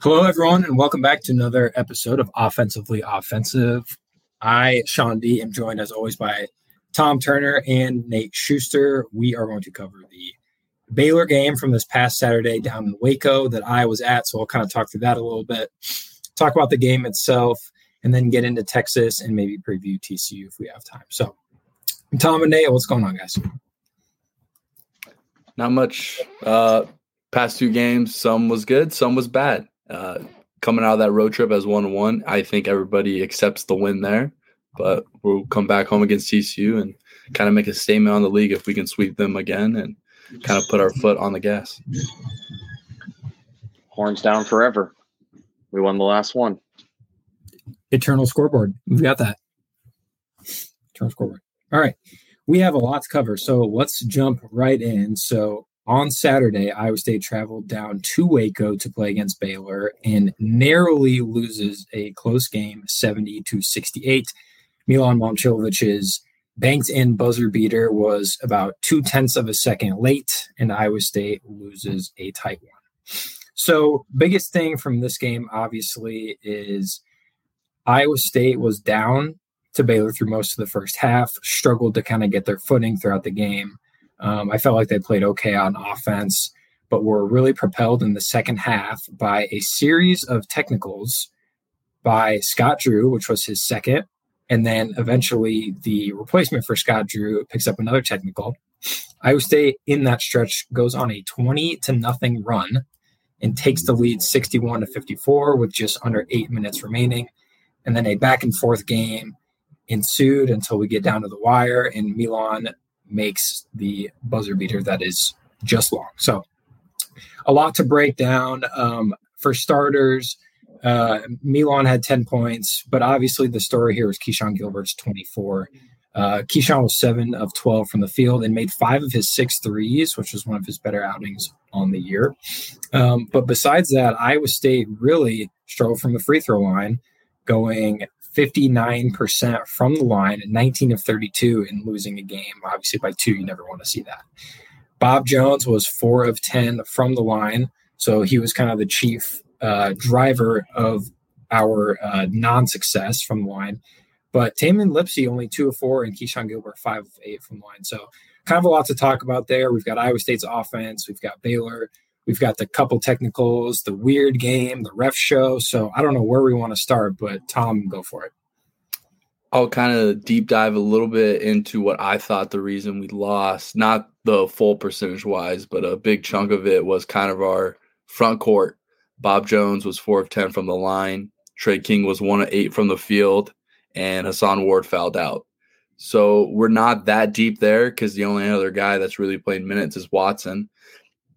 Hello, everyone, and welcome back to another episode of Offensively Offensive. I, Sean D, am joined as always by Tom Turner and Nate Schuster. We are going to cover the Baylor game from this past Saturday down in Waco that I was at. So I'll kind of talk through that a little bit, talk about the game itself, and then get into Texas and maybe preview TCU if we have time. So, Tom and Nate, what's going on, guys? Not much. Uh, past two games, some was good, some was bad. Uh, coming out of that road trip as one one, I think everybody accepts the win there. But we'll come back home against TCU and kind of make a statement on the league if we can sweep them again and kind of put our foot on the gas. Horns down forever. We won the last one. Eternal scoreboard. We've got that. Eternal scoreboard. All right. We have a lot to cover. So let's jump right in. So on Saturday, Iowa State traveled down to Waco to play against Baylor and narrowly loses a close game, 70 to 68. Milan Momcilovic's banked in buzzer beater was about two tenths of a second late, and Iowa State loses a tight one. So, biggest thing from this game, obviously, is Iowa State was down to Baylor through most of the first half, struggled to kind of get their footing throughout the game um, I felt like they played okay on offense, but were really propelled in the second half by a series of technicals by Scott Drew, which was his second. And then eventually the replacement for Scott Drew picks up another technical. Iowa State in that stretch goes on a 20 to nothing run and takes the lead 61 to 54 with just under eight minutes remaining. And then a back and forth game ensued until we get down to the wire, and Milan makes the buzzer beater that is just long. So, a lot to break down. Um, for starters, uh, Milan had 10 points, but obviously the story here is Keshon Gilbert's 24. Uh, Keshon was 7 of 12 from the field and made five of his six threes, which was one of his better outings on the year. Um, but besides that, Iowa State really struggled from the free throw line, going 59% from the line, 19 of 32 in losing a game. Obviously, by two, you never want to see that. Bob Jones was four of 10 from the line. So he was kind of the chief uh, driver of our uh, non success from the line. But Tamin Lipsey only two of four, and Keshon Gilbert five of eight from the line. So kind of a lot to talk about there. We've got Iowa State's offense, we've got Baylor, We've got the couple technicals, the weird game, the ref show. So I don't know where we want to start, but Tom, go for it. I'll kind of deep dive a little bit into what I thought the reason we lost, not the full percentage wise, but a big chunk of it was kind of our front court. Bob Jones was four of 10 from the line. Tre King was one of eight from the field, and Hason Ward fouled out. So we're not that deep there because the only other guy that's really playing minutes is Watson.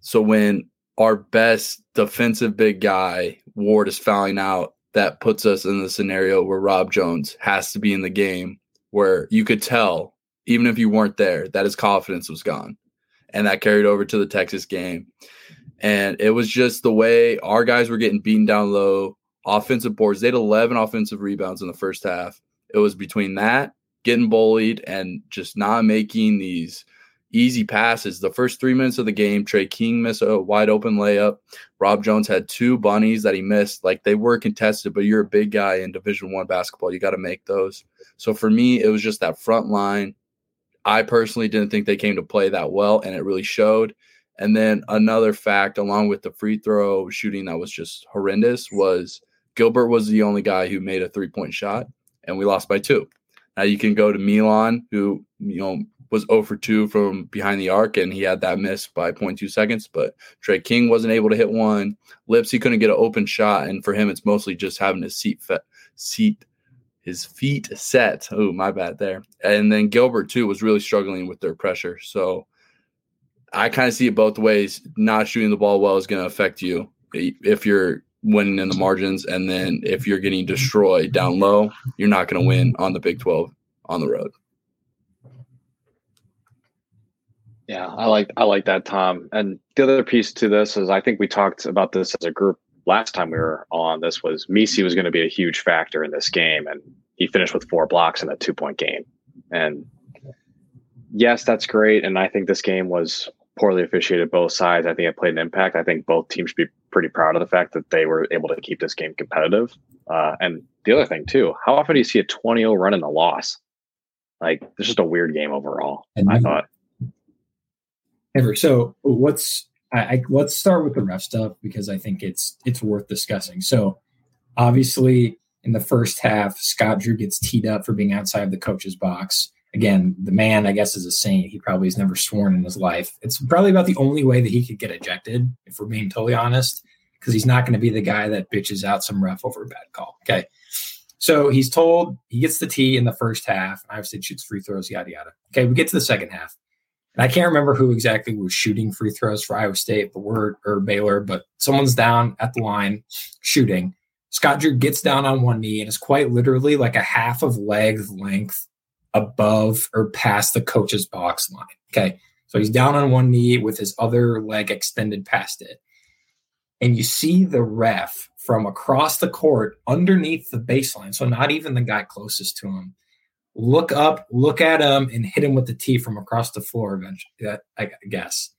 So when our best defensive big guy, Ward, is fouling out. That puts us in the scenario where Rob Jones has to be in the game where you could tell, even if you weren't there, that his confidence was gone. And that carried over to the Texas game. And it was just the way our guys were getting beaten down low, offensive boards. They had 11 offensive rebounds in the first half. It was between that, getting bullied, and just not making these – easy passes. The first three minutes of the game, Tre King missed a wide open layup. Rob Jones had two bunnies that he missed. Like they were contested, but you're a big guy in Division One basketball. You got to make those. So for me, it was just that front line. I personally didn't think they came to play that well, and it really showed. And then another fact, along with the free throw shooting that was just horrendous, was Gilbert was the only guy who made a three point shot, and we lost by two. Now you can go to Milan, who you know was 0 for 2 from behind the arc, and he had that miss by 0.2 seconds. But Tre King wasn't able to hit one. Lips, he couldn't get an open shot, and for him, it's mostly just having his seat fe- seat his feet set. Oh, my bad there. And then Gilbert too was really struggling with their pressure. So I kind of see it both ways. Not shooting the ball well is going to affect you if you're winning in the margins, and then if you're getting destroyed down low, you're not going to win on the Big 12 on the road. Yeah, I like I like that, Tom. And the other piece to this is I think we talked about this as a group last time we were on. This was Missi was going to be a huge factor in this game, and he finished with four blocks in a two point game. And yes, that's great. And I think this game was poorly officiated both sides. I think it played an impact. I think both teams should be pretty proud of the fact that they were able to keep this game competitive. Uh, and the other thing too, how often do you see a 20-0 run in a loss? Like it's just a weird game overall. And I thought. Ever so, what's I, I let's start with the ref stuff because I think it's it's worth discussing. So, obviously, in the first half, Scott Drew gets teed up for being outside of the coach's box. Again, the man, I guess, is a saint. He probably has never sworn in his life. It's probably about the only way that he could get ejected, if we're being totally honest, because he's not going to be the guy that bitches out some ref over a bad call. Okay. So he's told he gets the tee in the first half. Obviously, shoots free throws, yada, yada. Okay. We get to the second half. I can't remember who exactly was shooting free throws for Iowa State, but we're, or Baylor, but someone's down at the line shooting. Scott Drew gets down on one knee and is quite literally like a half of leg length above or past the coach's box line. Okay. So he's down on one knee with his other leg extended past it. And you see the ref from across the court underneath the baseline. So not even the guy closest to him look up, look at him, and hit him with the tee from across the floor. Eventually, I guess.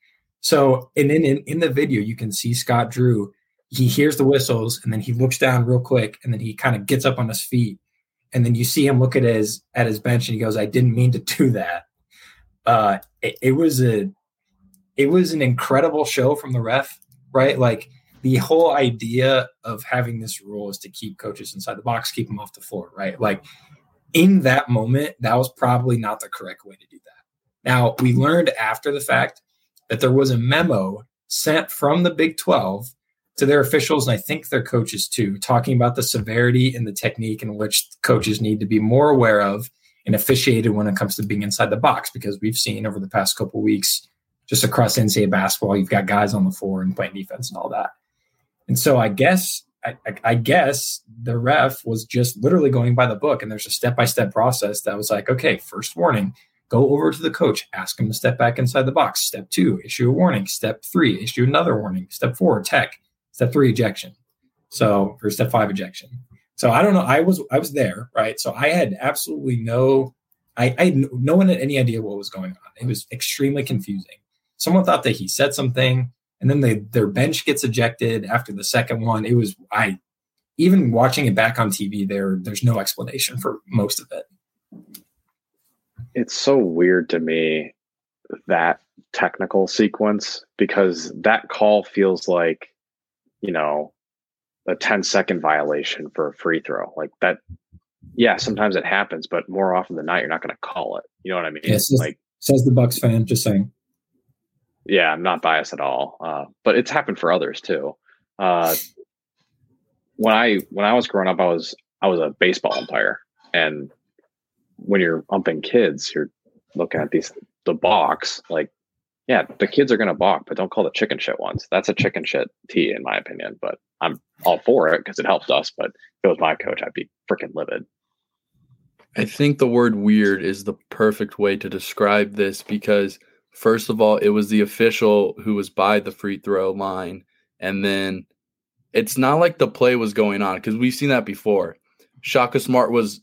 So, and then in, in the video, you can see Scott Drew. He hears the whistles, and then he looks down real quick, and then he kind of gets up on his feet, and then you see him look at his at his bench, and he goes, "I didn't mean to do that." Uh, it, it was a, it was an incredible show from the ref, right? Like the whole idea of having this rule is to keep coaches inside the box, keep them off the floor, right? Like in that moment, that was probably not the correct way to do that. Now, we learned after the fact that there was a memo sent from the Big 12 to their officials, and I think their coaches too, talking about the severity and the technique in which coaches need to be more aware of and officiated when it comes to being inside the box, because we've seen over the past couple weeks, just across NCAA basketball, you've got guys on the floor and playing defense and all that. And so I guess I, I, guess the ref was just literally going by the book, and there's a step by step process that was like, okay, first warning, go over to the coach, ask him to step back inside the box. Step two, issue a warning. Step three, issue another warning. Step four, tech. Step three, ejection. So, or step five, ejection. So I don't know. I was I was there, right? So I had absolutely no, I, I no one had any idea what was going on. It was extremely confusing. Someone thought that he said something and then they their bench gets ejected after the second one. It was I even watching it back on TV. There, there's no explanation for most of it. It's so weird to me that technical sequence because that call feels like you know a 10 second violation for a free throw like that yeah sometimes it happens but more often than not you're not going to call it you know what i mean yes, like says the bucks fan just saying yeah, I'm not biased at all. Uh, but it's happened for others too. Uh, when I when I was growing up, I was I was a baseball umpire, and when you're umping kids, you're looking at these the box. Like, yeah, the kids are gonna balk, but don't call the chicken shit ones. That's a chicken shit tee, in my opinion. But I'm all for it because it helped us. But if it was my coach, I'd be freaking livid. I think the word weird is the perfect way to describe this because – First of all, it was the official who was by the free throw line. And then it's not like the play was going on because we've seen that before. Shaka Smart was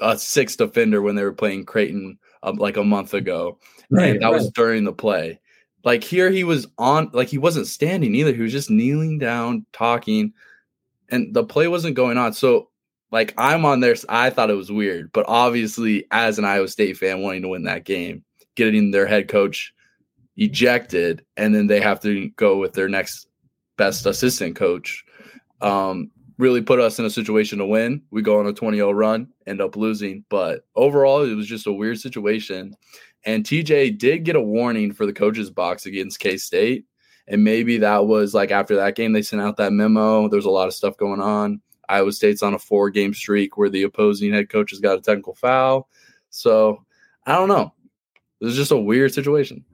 a sixth defender when they were playing Creighton um, like a month ago. Right, and that right. was during the play. Like here, he was on, like he wasn't standing either. He was just kneeling down, talking, and the play wasn't going on. So, like, I'm on there. I thought it was weird, but obviously, as an Iowa State fan wanting to win that game, getting their head coach ejected, and then they have to go with their next best assistant coach. Um, really put us in a situation to win. We go on a 20 0 run, end up losing. But overall, it was just a weird situation. And TJ did get a warning for the coaches box against K State. And maybe that was like after that game, they sent out that memo. There's a lot of stuff going on. Iowa State's on a four game streak where the opposing head coach has got a technical foul. So I don't know. It was just a weird situation.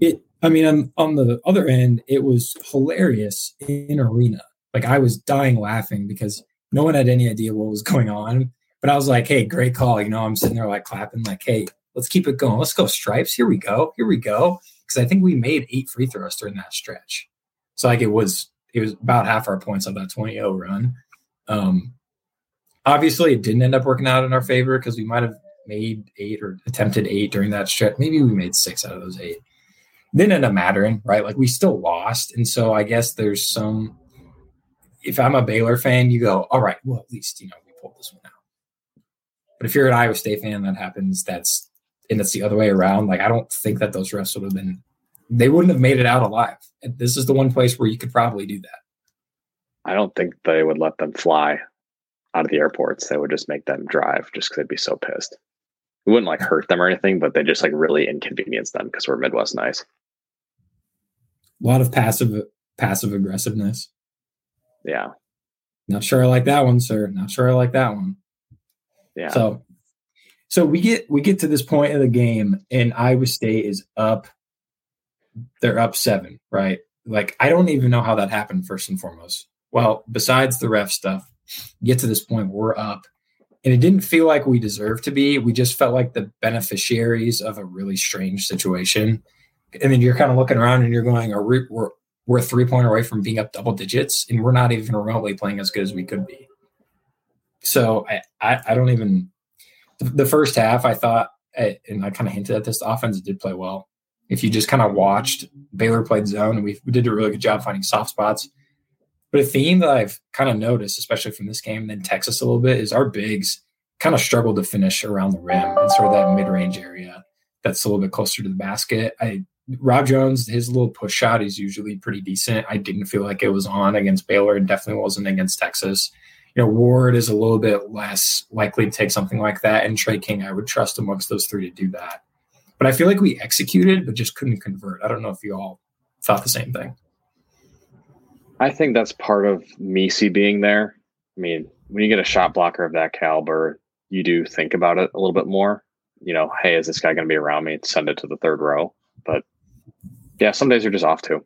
It, I mean, on, on the other end, it was hilarious in arena. Like I was dying laughing because no one had any idea what was going on. But I was like, hey, great call. You know, I'm sitting there like clapping, like, hey, let's keep it going. Let's go stripes. Here we go. Here we go. Because I think we made eight free throws during that stretch. So like it was it was about half our points on that 20-0 run. Um, obviously, it didn't end up working out in our favor because we might have made eight or attempted eight during that stretch. Maybe we made six out of those eight. didn't end up mattering, right? Like we still lost. And so I guess there's some if I'm a Baylor fan, you go, all right, well, at least, you know, we pulled this one out. But if you're an Iowa State fan, that happens, that's and it's the other way around. Like I don't think that those refs would have been they wouldn't have made it out alive. This is the one place where you could probably do that. I don't think they would let them fly out of the airports. They would just make them drive just because they'd be so pissed. It wouldn't like hurt them or anything, but they just like really inconvenience them because we're Midwest nice. A lot of passive passive aggressiveness. Yeah. Not sure I like that one, sir. Not sure I like that one. Yeah. So so we get we get to this point of the game and Iowa State is up they're up 7, right? Like I don't even know how that happened first and foremost. Well, besides the ref stuff, get to this point we're up and it didn't feel like we deserved to be. We just felt like the beneficiaries of a really strange situation. And then you're kind of looking around and you're going, are we, we're, we're three point away from being up double digits and we're not even remotely playing as good as we could be. So I, I, I don't even, the first half, I thought, eh, and I kind of hinted at this, the offense did play well. If you just kind of watched, Baylor played zone and we, we did a really good job finding soft spots. But a theme that I've kind of noticed, especially from this game and then Texas a little bit, is our bigs kind of struggled to finish around the rim and sort of that mid range area that's a little bit closer to the basket. I Rob Jones, his little push shot is usually pretty decent. I didn't feel like it was on against Baylor and definitely wasn't against Texas. You know, Ward is a little bit less likely to take something like that. And Tre King, I would trust amongst those three to do that. But I feel like we executed, but just couldn't convert. I don't know if you all thought the same thing. I think that's part of Missi being there. I mean, when you get a shot blocker of that caliber, you do think about it a little bit more. You know, hey, is this guy going to be around me? Send it to the third row. But yeah, some days are just off too.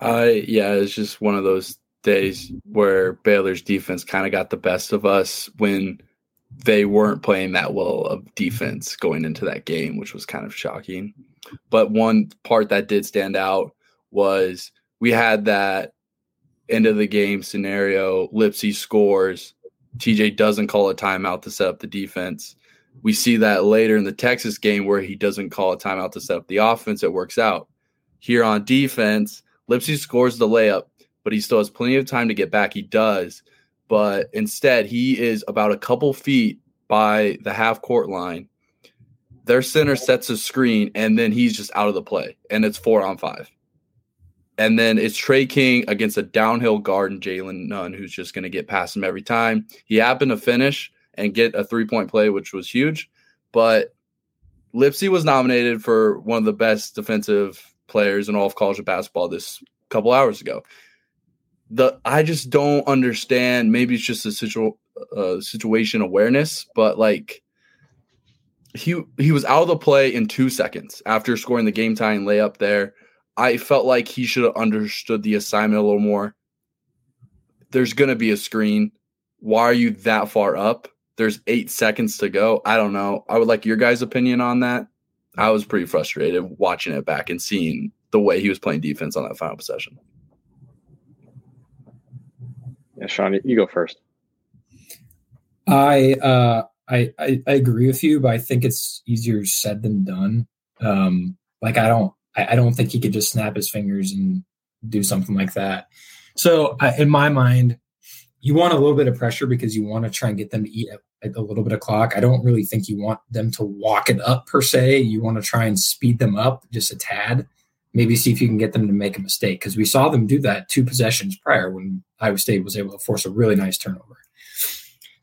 I yeah, it's just one of those days where Baylor's defense kind of got the best of us when they weren't playing that well of defense going into that game, which was kind of shocking. But one part that did stand out was we had that end of the game scenario. Lipsey scores. TJ doesn't call a timeout to set up the defense. We see that later in the Texas game where he doesn't call a timeout to set up the offense. It works out. Here on defense, Lipsey scores the layup, but he still has plenty of time to get back. He does. But instead, he is about a couple feet by the half court line. Their center sets a screen, and then he's just out of the play, and it's four on five. And then it's Tre King against a downhill guard and Jayden Nunn, who's just going to get past him every time. He happened to finish and get a three point play, which was huge. But Lipsey was nominated for one of the best defensive players in all of college basketball this couple hours ago. The I just don't understand. Maybe it's just a situ, uh, situation awareness, but like he he was out of the play in two seconds after scoring the game tying layup there. I felt like he should have understood the assignment a little more. There's going to be a screen. Why are you that far up? There's eight seconds to go. I don't know. I would like your guys' opinion on that. I was pretty frustrated watching it back and seeing the way he was playing defense on that final possession. Yeah, Sean, you go first. I uh I, I, I agree with you, but I think it's easier said than done. Um, like I don't I, I, don't think he could just snap his fingers and do something like that. So in my mind, you want a little bit of pressure because you want to try and get them to eat a, a little bit of clock. I don't really think you want them to walk it up per se. You want to try and speed them up just a tad. Maybe see if you can get them to make a mistake because we saw them do that two possessions prior when Iowa State was able to force a really nice turnover.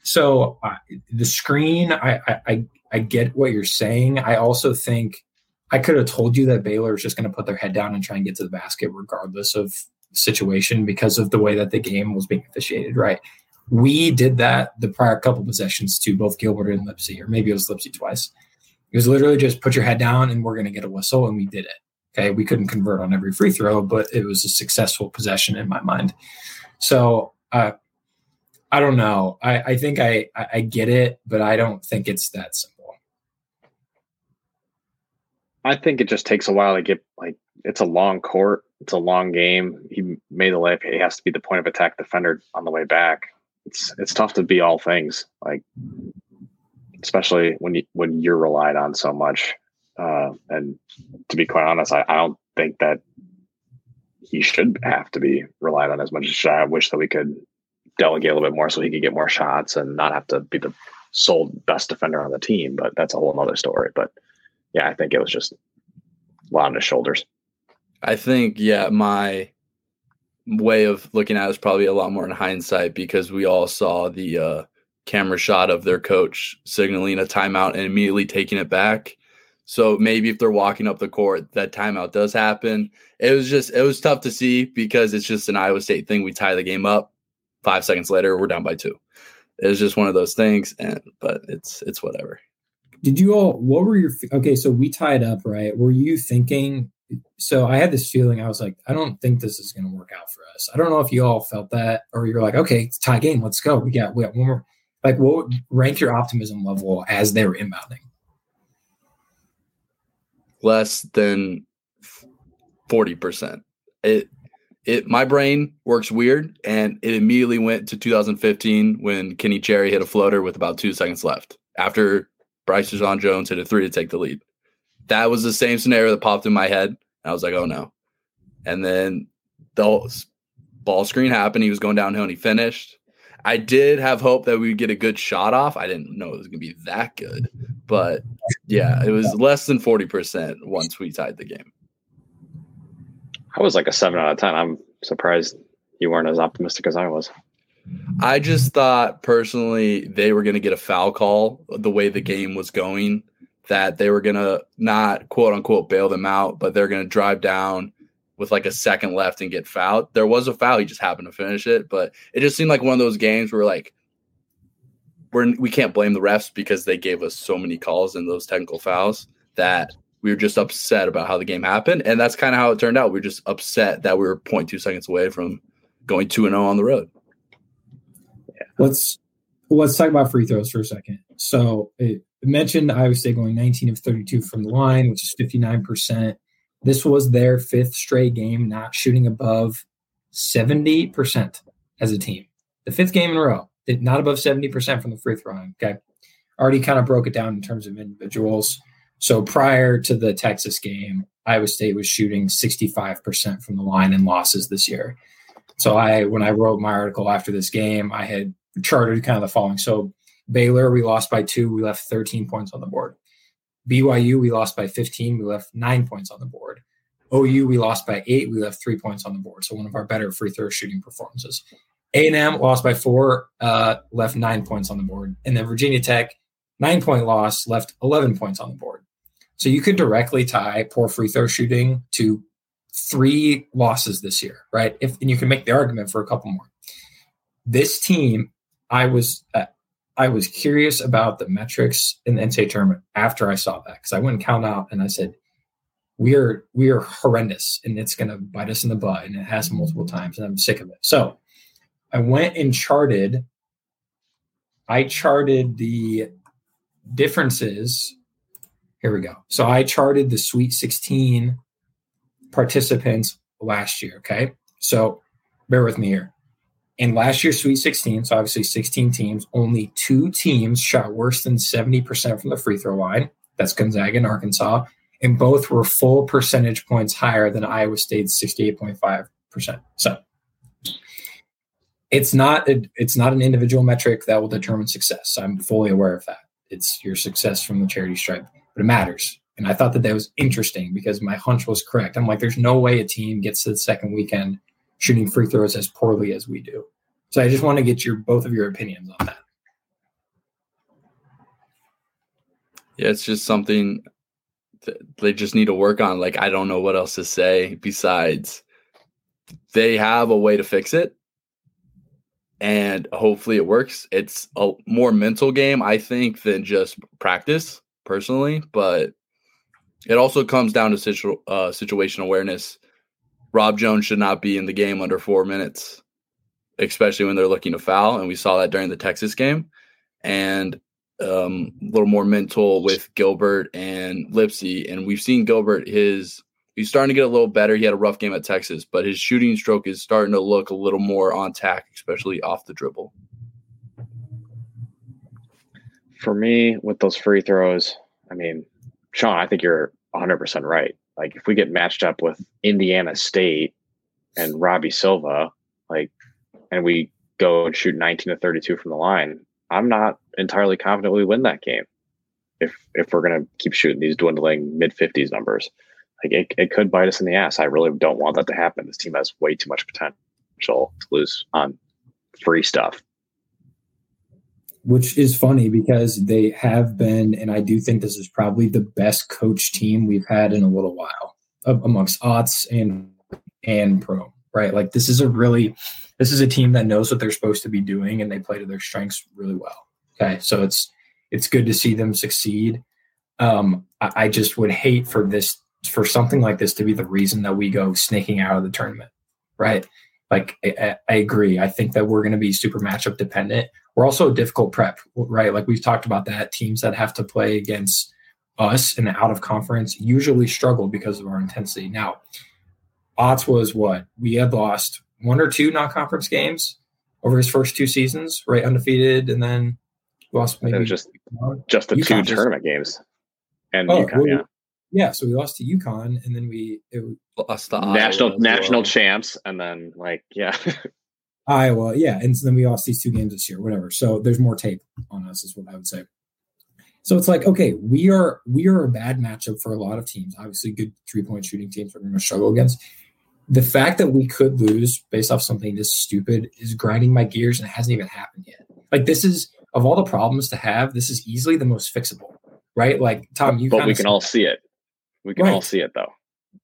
So uh, the screen, I, I I get what you're saying. I also think I could have told you that Baylor is just going to put their head down and try and get to the basket regardless of situation because of the way that the game was being officiated, right? We did that the prior couple possessions to both Gilbert and Lipsey, or maybe it was Lipsey twice. It was literally just put your head down and we're going to get a whistle, and we did it. Okay, we couldn't convert on every free throw, but it was a successful possession in my mind. So uh, I don't know. I, I think I, I get it, but I don't think it's that simple. I think it just takes a while to get like it's a long court, it's a long game. He made the layup. He has to be the point of attack defender on the way back. It's it's tough to be all things, like especially when you when you're relied on so much. Uh, and to be quite honest, I, I don't think that he should have to be relied on as much as I wish that we could delegate a little bit more so he could get more shots and not have to be the sole best defender on the team. But that's a whole other story. But yeah, I think it was just a lot on his shoulders. I think, yeah, my way of looking at it is probably a lot more in hindsight because we all saw the uh, camera shot of their coach signaling a timeout and immediately taking it back. So maybe if they're walking up the court, that timeout does happen. It was just it was tough to see because it's just an Iowa State thing. We tie the game up. Five seconds later, we're down by two. It was just one of those things, and but it's it's whatever. Did you all? What were your? Okay, so we tied up, right? Were you thinking? So I had this feeling. I was like, I don't think this is going to work out for us. I don't know if you all felt that, or you're like, okay, it's tie game. Let's go. We got we got one more. Like, what would rank your optimism level as they were inbounding? less than 40%. It it my brain works weird and it immediately went to 2015 when Kenny Chery hit a floater with about 2 seconds left after Bryce Dejean-Jones hit a 3 to take the lead. That was the same scenario that popped in my head. I was like, "Oh no." And then the ball screen happened. He was going downhill and he finished. I did have hope that we would get a good shot off. I didn't know it was going to be that good, but yeah, it was less than 40% once we tied the game. I was like a seven out of 10. I'm surprised you weren't as optimistic as I was. I just thought personally they were going to get a foul call the way the game was going, that they were going to not quote unquote bail them out, but they're going to drive down with like a second left and get fouled. There was a foul, he just happened to finish it, but it just seemed like one of those games where like we're we can't blame the refs because they gave us so many calls and those technical fouls that we were just upset about how the game happened, and that's kind of how it turned out. We are just upset that we were 0.2 seconds away from going two and zero oh on the road. Let's let's talk about free throws for a second. So it mentioned Iowa State going 19 of 32 from the line, which is 59 percent. This was their fifth straight game not shooting above 70% as a team. The fifth game in a row, not above 70% from the free throw line. Okay. Already kind of broke it down in terms of individuals. So prior to the Texas game, Iowa State was shooting 65% from the line in losses this year. So I, when I wrote my article after this game, I had charted kind of the following. So Baylor, we lost by two. We left 13 points on the board. BYU, we lost by 15. We left nine points on the board. OU, we lost by eight. We left three points on the board. So one of our better free throw shooting performances. A&M lost by four, uh, left nine points on the board. And then Virginia Tech, nine point loss, left 11 points on the board. So you could directly tie poor free throw shooting to three losses this year, right? If and you can make the argument for a couple more. This team, I was uh, I was curious about the metrics in the NCAA tournament after I saw that because I went and count out and I said, we are we are horrendous and it's going to bite us in the butt and it has multiple times and I'm sick of it. So I went and charted. I charted the differences. Here we go. So I charted the Sweet 16 participants last year. Okay, so bear with me here in last year's Sweet 16, so obviously 16 teams, only two teams shot worse than 70% from the free throw line. That's Gonzaga and Arkansas. And both were full percentage points higher than Iowa State's 68.5%. So it's not a, it's not an individual metric that will determine success. I'm fully aware of that. It's your success from the charity stripe, but it matters. And I thought that that was interesting because my hunch was correct. I'm like, there's no way a team gets to the second weekend shooting free throws as poorly as we do. So I just want to get your both of your opinions on that. Yeah, it's just something they just need to work on. Like I don't know what else to say besides they have a way to fix it and hopefully it works. It's a more mental game I think than just practice personally, but it also comes down to situ- uh, situation awareness Rob Jones should not be in the game under four minutes, especially when they're looking to foul. And we saw that during the Texas game. And um, a little more mental with Gilbert and Lipsey. And we've seen Gilbert, his he's starting to get a little better. He had a rough game at Texas, but his shooting stroke is starting to look a little more on tack, especially off the dribble. For me, with those free throws, I mean, Sean, I think you're 100 percent right. Like if we get matched up with Indiana State and Robbie Avila, like, and we go and shoot 19 to 32 from the line, I'm not entirely confident we win that game. If if we're gonna keep shooting these dwindling mid 50s numbers, like it, it could bite us in the ass. I really don't want that to happen. This team has way too much potential to lose on free stuff. Which is funny because they have been, and I do think this is probably the best coach team we've had in a little while amongst Otz and and Prohm. Right, like this is a really, this is a team that knows what they're supposed to be doing, and they play to their strengths really well. Okay, so it's it's good to see them succeed. Um, I, I just would hate for this for something like this to be the reason that we go snaking out of the tournament, right? Like I, I agree. I think that we're going to be super matchup dependent. We're also a difficult prep, right? Like we've talked about that. Teams that have to play against us in the out of conference usually struggle because of our intensity. Now, Otz was what we had lost one or two non-conference games over his first two seasons, right? Undefeated, and then lost maybe just just the UConn two tournament games and oh, UConn, well, yeah. Yeah, so we lost to UConn, and then we it, lost to national Iowa national well. champs, and then like yeah, Iowa, yeah, and so then we lost these two games this year, whatever. So there's more tape on us, is what I would say. So it's like okay, we are we are a bad matchup for a lot of teams. Obviously, good three point shooting teams we're going to struggle against. The fact that we could lose based off something this stupid is grinding my gears, and it hasn't even happened yet. Like this is of all the problems to have, this is easily the most fixable, right? Like Tom, you but we can all see it. We can right. all see it though.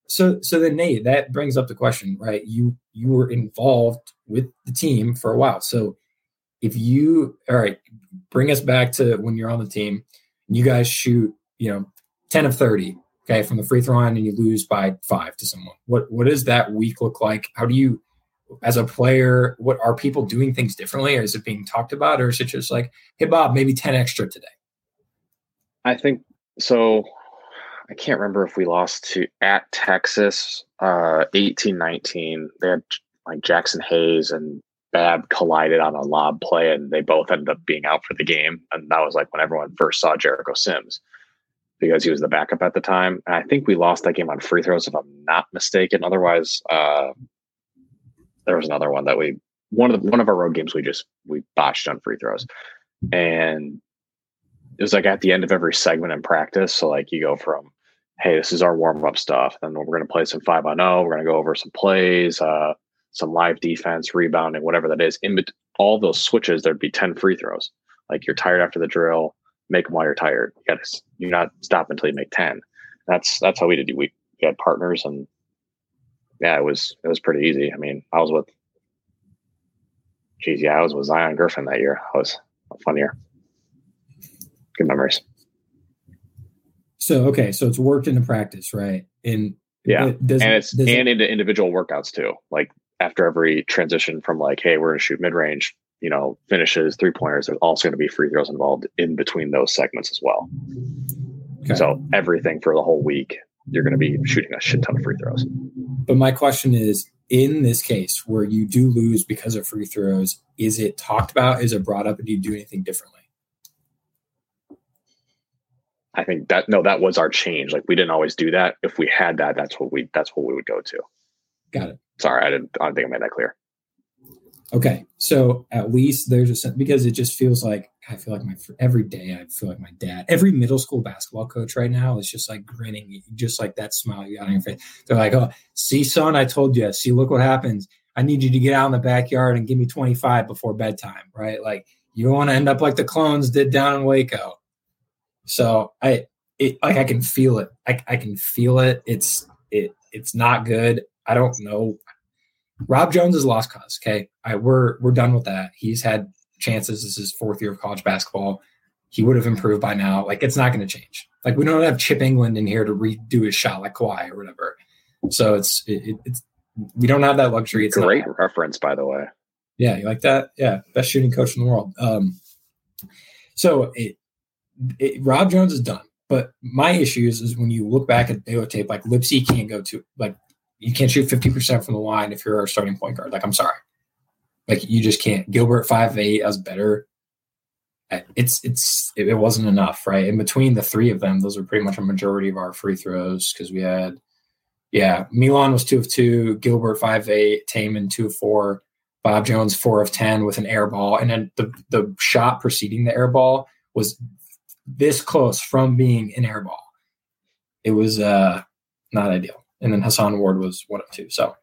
So so then Nate, that brings up the question, right? You you were involved with the team for a while. So if you all right, bring us back to when you're on the team, you guys shoot, you know, 10 of 30, okay, from the free throw line and you lose by five to someone. What what does that week look like? How do you as a player, what are people doing things differently? Or is it being talked about? Or is it just like, hey Bob, maybe 10 extra today? I think so I can't remember if we lost to at Texas, uh, 18 19. They had like Jaxson Hayes and Bab collided on a lob play, and they both ended up being out for the game. And that was like when everyone first saw Jericho Sims because he was the backup at the time. And I think we lost that game on free throws, if I'm not mistaken. Otherwise, uh, there was another one that we one of the one of our road games we just we botched on free throws, and it was like at the end of every segment in practice. So like you go from hey, this is our warm up stuff. Then we're going to play some five on zero. We're going to go over some plays, uh, some live defense, rebounding, whatever that is. In bet- all those switches, there'd be ten free throws. Like you're tired after the drill, make them while you're tired. You got to you not stop until you make ten. That's that's how we did. We, we had partners, and yeah, it was it was pretty easy. I mean, I was with, geez, yeah, I was with Zion Griffin that year. It was a fun year. Good memories. So okay, so it's worked into practice, right? And yeah, does, and it's and it, into individual workouts too. Like after every transition from like, hey, we're gonna shoot mid range, you know, finishes, three pointers. There's also going to be free throws involved in between those segments as well. Okay. So everything for the whole week, you're going to be shooting a shit ton of free throws. But my question is, in this case where you do lose because of free throws, is it talked about? Is it brought up? And do you do anything differently? I think that no, that was our change. Like we didn't always do that. If we had that, that's what we that's what we would go to. Got it. Sorry, I didn't. I don't think I made that clear. Okay, so at least there's a sense because it just feels like I feel like my every day I feel like my dad. Every middle school basketball coach right now is just like grinning, just like that smile you got on your face. They're like, "Oh, see, son, I told you. See, look what happens. I need you to get out in the backyard and give me 25 before bedtime, right? Like you want to end up like the clones did down in Waco." So I it like I can feel it. I, I can feel it. It's it it's not good. I don't know. Rob Jones is lost cause. Okay, I we're we're done with that. He's had chances. This is fourth year of college basketball. He would have improved by now. Like it's not going to change. Like we don't have Chip Engelland in here to redo his shot like Kawhi or whatever. So it's it, it's we don't have that luxury. It's great reference, by the way. Yeah, you like that? Yeah, best shooting coach in the world. Um, so it, it, Rob Jones is done. But my issue is, when you look back at Baylor tape, like Lipsey can't go to like you can't shoot 50% from the line if you're a starting point guard. Like, I'm sorry. Like you just can't. Gilbert five eight as better. it's it's it wasn't enough, right? In between the three of them, those are pretty much a majority of our free throws because we had, yeah, Milan was two of two, Gilbert five eight, Tamin two of four, Bob Jones four of ten with an air ball, and then the the shot preceding the air ball was this close from being an air ball. It was uh not ideal. And then Hason Ward was one of two. So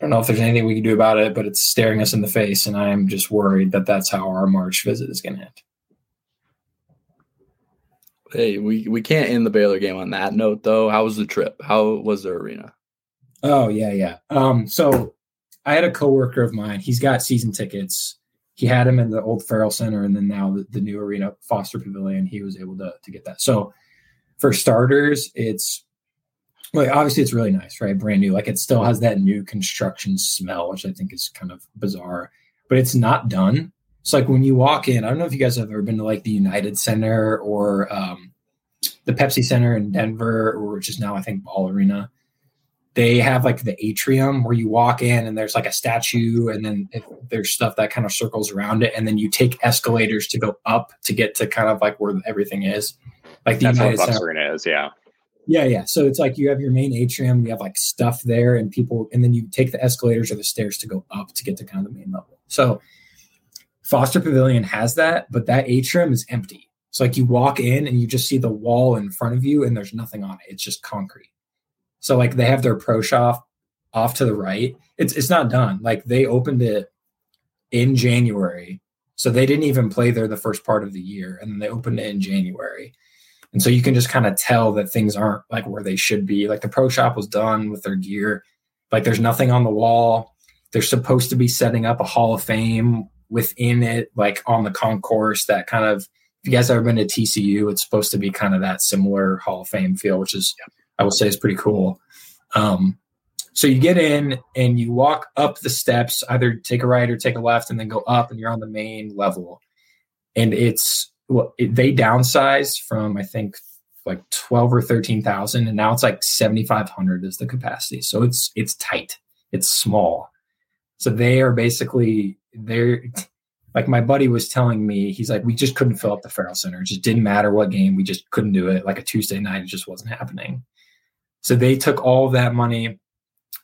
I don't know if there's anything we can do about it, but it's staring us in the face, and I am just worried that that's how our March visit is going to end. Hey, we we can't end the Baylor game on that note, though. How was the trip? How was the arena? Oh yeah, yeah. Um, so I had a coworker of mine. He's got season tickets. He had them in the old Ferrell Center, and then now the, the new arena, Foster Pavilion. He was able to to get that. So for starters, it's like obviously it's really nice, right? Brand new. Like it still has that new construction smell, which I think is kind of bizarre, but it's not done. It's like when you walk in, I don't know if you guys have ever been to like the United Center or um, the Pepsi Center in Denver, or which is now I think Ball Arena. They have like the atrium where you walk in and there's like a statue, and then there's stuff that kind of circles around it, and then you take escalators to go up to get to kind of like where everything is. Like the That's United what Center. Is, yeah. Yeah, yeah. So it's like you have your main atrium, you have like stuff there, and people, and then you take the escalators or the stairs to go up to get to kind of the main level. So Foster Pavilion has that, but that atrium is empty. It's like you walk in and you just see the wall in front of you, and there's nothing on it. It's just concrete. So like they have their pro shop off to the right. It's it's not done. Like they opened it in January, so they didn't even play there the first part of the year, and then they opened it in January. And so you can just kind of tell that things aren't like where they should be. Like the pro shop was done with their gear. Like there's nothing on the wall. They're supposed to be setting up a Hall of Fame within it, like on the concourse. That kind of, if you guys ever been to TCU, it's supposed to be kind of that similar Hall of Fame feel, which is, I will say, is pretty cool. Um, so you get in and you walk up the steps, either take a right or take a left, and then go up, and you're on the main level. And it's well, it, they downsized from I think like twelve or thirteen thousand, and now it's like seventy five hundred is the capacity. So it's it's tight, it's small. So they are basically they're like my buddy was telling me. He's like, we just couldn't fill up the Ferrell Center. It just didn't matter what game, we just couldn't do it. Like a Tuesday night, it just wasn't happening. So they took all that money.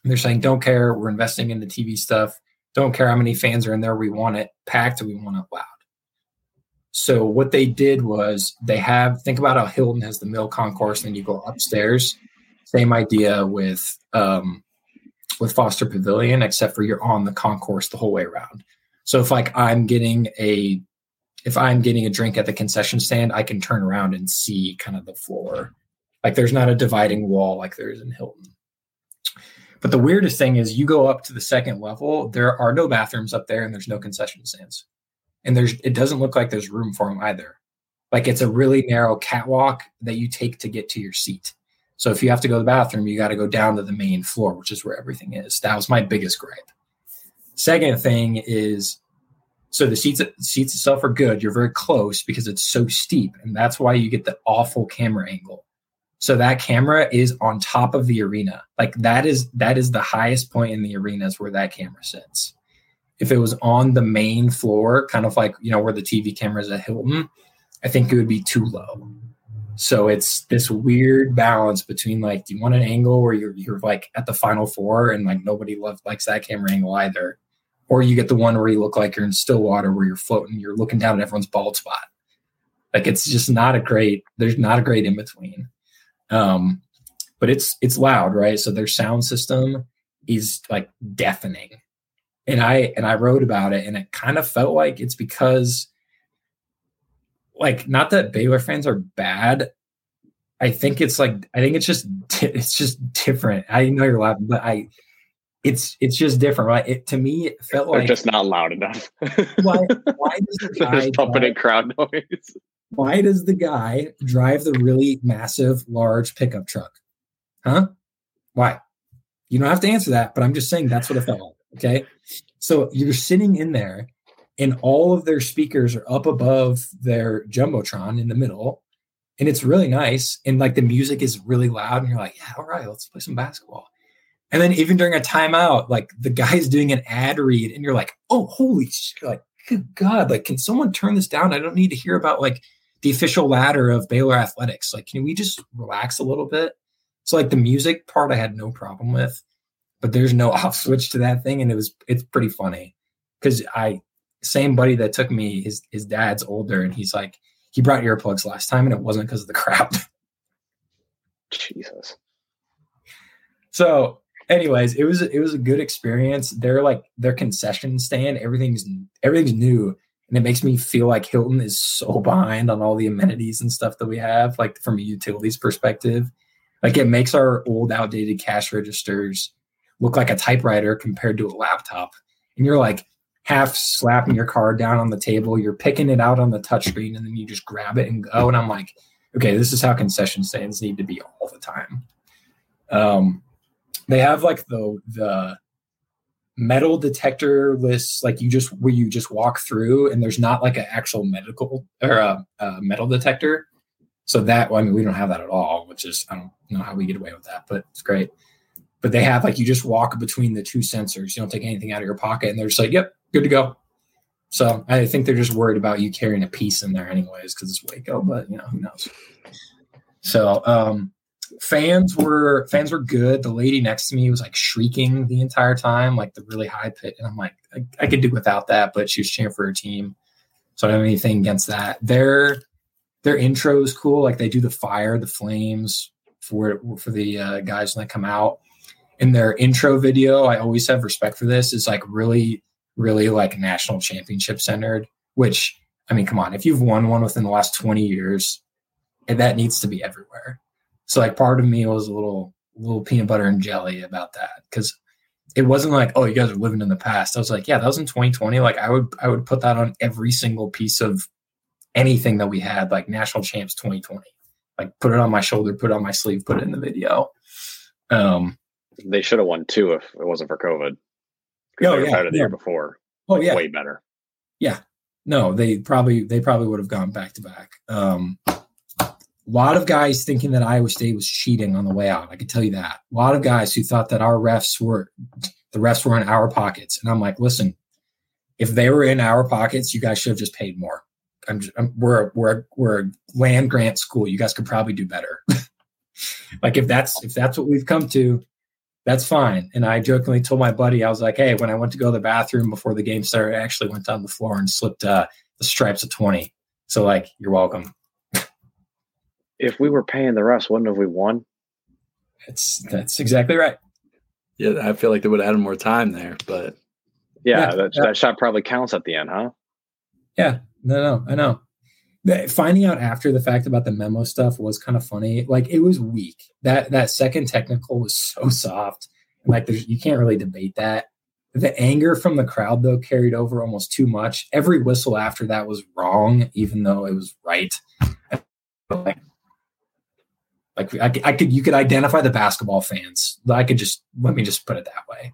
They're saying, don't care. We're investing in the TV stuff. Don't care how many fans are in there. We want it packed. We want it loud. So what they did was they have think about how Hilton has the mill concourse, and then you go upstairs. Same idea with um, with Foster Pavilion, except for you're on the concourse the whole way around. So if like I'm getting a if I'm getting a drink at the concession stand, I can turn around and see kind of the floor. Like there's not a dividing wall like there is in Hilton. But the weirdest thing is you go up to the second level, there are no bathrooms up there and there's no concession stands and there's it doesn't look like there's room for them either. Like it's a really narrow catwalk that you take to get to your seat. So if you have to go to the bathroom, you got to go down to the main floor, which is where everything is. That was my biggest gripe. Second thing is so the seats seats itself are good. You're very close because it's so steep, and that's why you get the awful camera angle. So that camera is on top of the arena. Like that is that is the highest point in the arena is where that camera sits if it was on the main floor, kind of like you know where the TV cameras at Hilton, I think it would be too low. So it's this weird balance between like, do you want an angle where you're you're like at the final four and like nobody loves likes that camera angle either, or you get the one where you look like you're in Stillwater where you're floating, you're looking down at everyone's bald spot. Like it's just not a great. There's not a great in between. Um, but it's it's loud, right? So their sound system is like deafening and I and I wrote about it, and it kind of felt like it's because, like, not that Baylor fans are bad. I think it's like I think it's just it's just different. I know you're laughing, but I it's it's just different, right? It to me it felt They're like just not loud enough. why why does the guy drive, in crowd noise. Why does the guy drive the really massive large pickup truck? Huh? Why? You don't have to answer that, but I'm just saying that's what it felt like. Okay. So you're sitting in there and all of their speakers are up above their Jumbotron in the middle. And it's really nice. And like the music is really loud. And you're like, yeah, all right, let's play some basketball. And then even during a timeout, like the guy's doing an ad read and you're like, oh, holy shit. Like good God, like, can someone turn this down? I don't need to hear about like the official ladder of Baylor athletics. Like, can we just relax a little bit? So like the music part I had no problem with, but there's no off switch to that thing. And it was it's pretty funny. Cause I same buddy that took me, his his dad's older, and he's like, he brought earplugs last time and it wasn't because of the crowd. Jesus. So anyways, it was it was a good experience. They're like their concession stand, everything's everything's new. And it makes me feel like Hilton is so behind on all the amenities and stuff that we have, like from a utilities perspective. Like it makes our old outdated cash registers look like a typewriter compared to a laptop. And you're like half slapping your card down on the table, you're picking it out on the touchscreen, and then you just grab it and go. And I'm like, okay, this is how concession stands need to be all the time. Um, they have like the the metal detector lists like you just where you just walk through and there's not like an actual medical or a, a metal detector. So that well, i mean we don't have that at all which is i don't know how we get away with that but it's great. But they have like you just walk between the two sensors. You don't take anything out of your pocket and they're just like yep good to go. So i think they're just worried about you carrying a piece in there anyways because it's waco but you know who knows? So um fans were fans were good. The lady next to me was like shrieking the entire time, like the really high pitch, and I'm like, I, I could do without that, but she was cheering for her team, so I don't have anything against that. Their their intro is cool. Like they do the fire, the flames for for the uh, guys when they come out. In their intro video, I always have respect for this. Is like really, really like national championship centered. Which I mean, come on, if you've won one within the last 20 years, that needs to be everywhere. So like part of me was a little little peanut butter and jelly about that because it wasn't like oh you guys are living in the past. I was like yeah that was in 2020. Like I would I would put that on every single piece of anything that we had like national champs 2020. Like put it on my shoulder, put it on my sleeve, put it in the video. Um, they should have won two if it wasn't for COVID. Oh yeah, better the yeah. year before. Oh yeah, way better. Yeah, no, they probably they probably would have gone back to back. Um, a lot of guys thinking that Iowa State was cheating on the way out. I can tell you that. A lot of guys who thought that our refs were the refs were in our pockets, and I'm like, listen, if they were in our pockets, you guys should have just paid more. I'm, just, I'm we're we're we're a land grant school. You guys could probably do better. like if that's if that's what we've come to, that's fine. And I jokingly told my buddy, I was like, hey, when I went to go to the bathroom before the game started, I actually went down the floor and slipped uh, the stripes of twenty. So like, you're welcome if we were paying the rest, wouldn't have we won? That's that's exactly right. Yeah, I feel like they would have added more time there, but yeah, yeah that, yeah. that shot probably counts at the end, huh? Yeah, no, no, I know. Finding out after the fact about the memo stuff was kind of funny. Like it was weak. That that second technical was so soft. Like there's you can't really debate that. The anger from the crowd though carried over almost too much. Every whistle after that was wrong, even though it was right. Like like I, I could, you could identify the basketball fans. I could just let me just put it that way.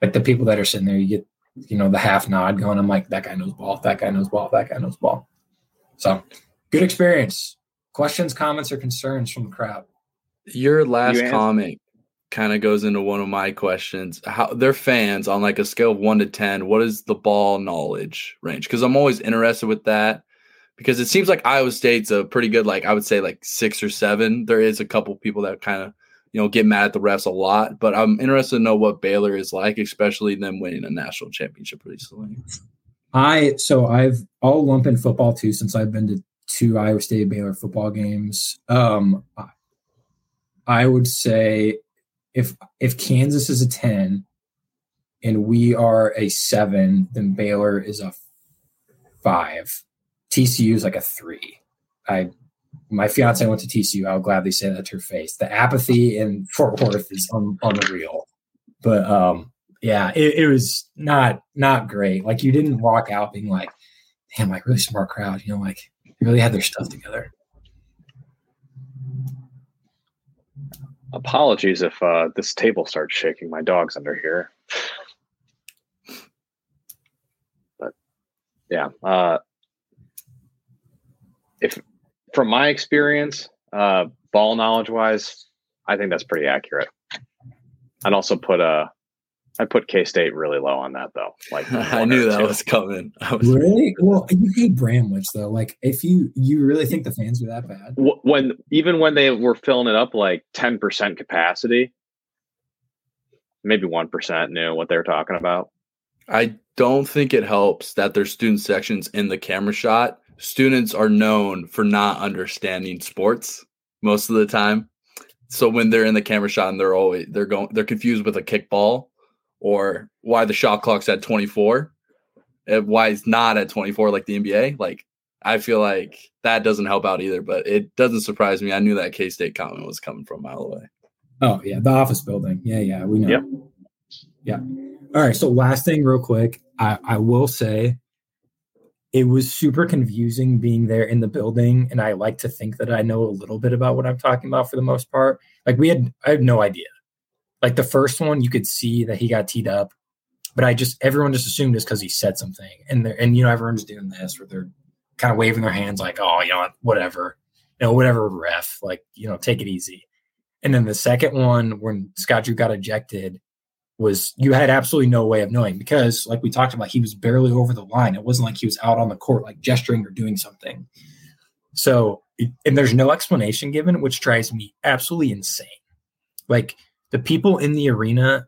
Like the people that are sitting there, you get, you know, the half nod going. I'm like, that guy knows ball. That guy knows ball. That guy knows ball. So good experience. Questions, comments, or concerns from the crowd? Your last you comment kind of goes into one of my questions. How they're fans on like a scale of one to ten. What is the ball knowledge range? Because I'm always interested with that because it seems like Iowa State's a pretty good, like I would say, like six or seven. There is a couple people that kind of, you know, get mad at the refs a lot, but I'm interested to know what Baylor is like, especially them winning a national championship recently. I so I've all lump in football too since I've been to two Iowa State Baylor football games. Um, I would say if if Kansas is a ten and we are a seven, then Baylor is a five TCU is like a three. I my fiance went to TCU. I'll gladly say that to her face. The apathy in Fort Worth is un, unreal. But um, yeah, it, it, was not not great. Like you didn't walk out being like, "Damn, like really smart crowd." You know, like really had their stuff together. Apologies if uh, this table starts shaking. My dog's under here. but yeah, uh, if from my experience, uh, ball knowledge wise, I think that's pretty accurate. I'd also put a I put K State really low on that though. Like I knew that two. was coming. I was really? Well, you hate Bramlage though. Like if you you really think the fans were that bad? When even when they were filling it up like ten percent capacity, maybe one percent knew what they were talking about. I don't think it helps that there's student sections in the camera shot. Students are known for not understanding sports most of the time. So when they're in the camera shot and they're always they're going they're confused with a kickball or why the shot clock's at 24, why it's not at 24 like the NBA. Like I feel like that doesn't help out either, but it doesn't surprise me. I knew that K State comment was coming from a mile away. Oh yeah, the office building. Yeah, yeah, we know. Yep. Yeah. All right. So last thing, real quick, I, I will say it was super confusing being there in the building, and I like to think that I know a little bit about what I'm talking about for the most part. Like we had, I had no idea. Like the first one, you could see that he got teed up, but I just everyone just assumed it's because he said something, and and you know everyone's doing this where they're kind of waving their hands like, oh, you know, whatever, you know, whatever, ref, like you know, take it easy. And then the second one, when Scott Drew got ejected, was you had absolutely no way of knowing because, like we talked about, he was barely over the line. It wasn't like he was out on the court, like gesturing or doing something. So, and there's no explanation given, which drives me absolutely insane. Like the people in the arena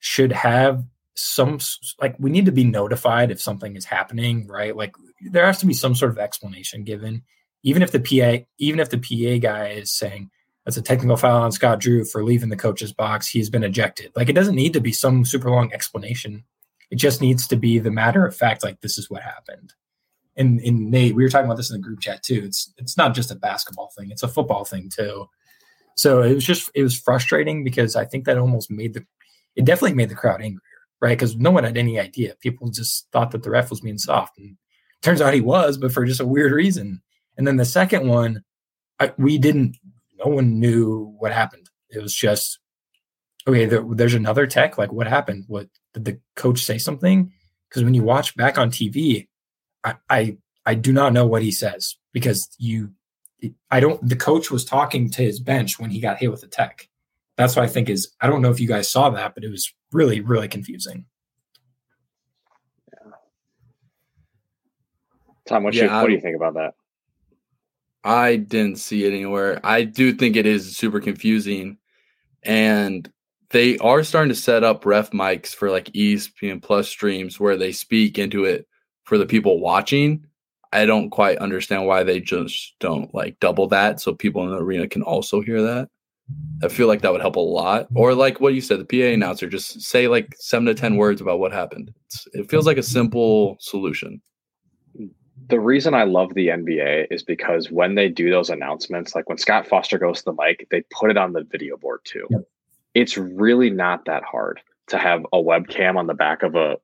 should have some, like, we need to be notified if something is happening, right? Like, there has to be some sort of explanation given, even if the PA, even if the PA guy is saying, that's a technical foul on Scott Drew for leaving the coach's box. He's been ejected. Like it doesn't need to be some super long explanation. It just needs to be the matter of fact, like this is what happened. And, Nate, we were talking about this in the group chat too. It's it's not just a basketball thing; it's a football thing too. So it was just it was frustrating because I think that almost made the it definitely made the crowd angrier, right? Because no one had any idea. People just thought that the ref was being soft, and turns out he was, but for just a weird reason. And then the second one, I, we didn't no one knew what happened. It was just okay. There, there's another tech. Like, what happened? What did the coach say something? Because when you watch back on TV, I, I I do not know what he says because you I don't the coach was talking to his bench when he got hit with the tech. That's what I think is I don't know if you guys saw that, but it was really, really confusing. Yeah. Tom, what, yeah, you, what do you think about that? I didn't see it anywhere. I do think it is super confusing. And they are starting to set up ref mics for like ESPN Plus streams where they speak into it for the people watching. I don't quite understand why they just don't like double that so people in the arena can also hear that. I feel like that would help a lot. Or like what you said, the PA announcer just say like seven to ten words about what happened. It's, it feels like a simple solution the reason I love the NBA is because when they do those announcements, like when Scott Foster goes to the mic, they put it on the video board too. Yep. It's really not that hard to have a webcam on the back of a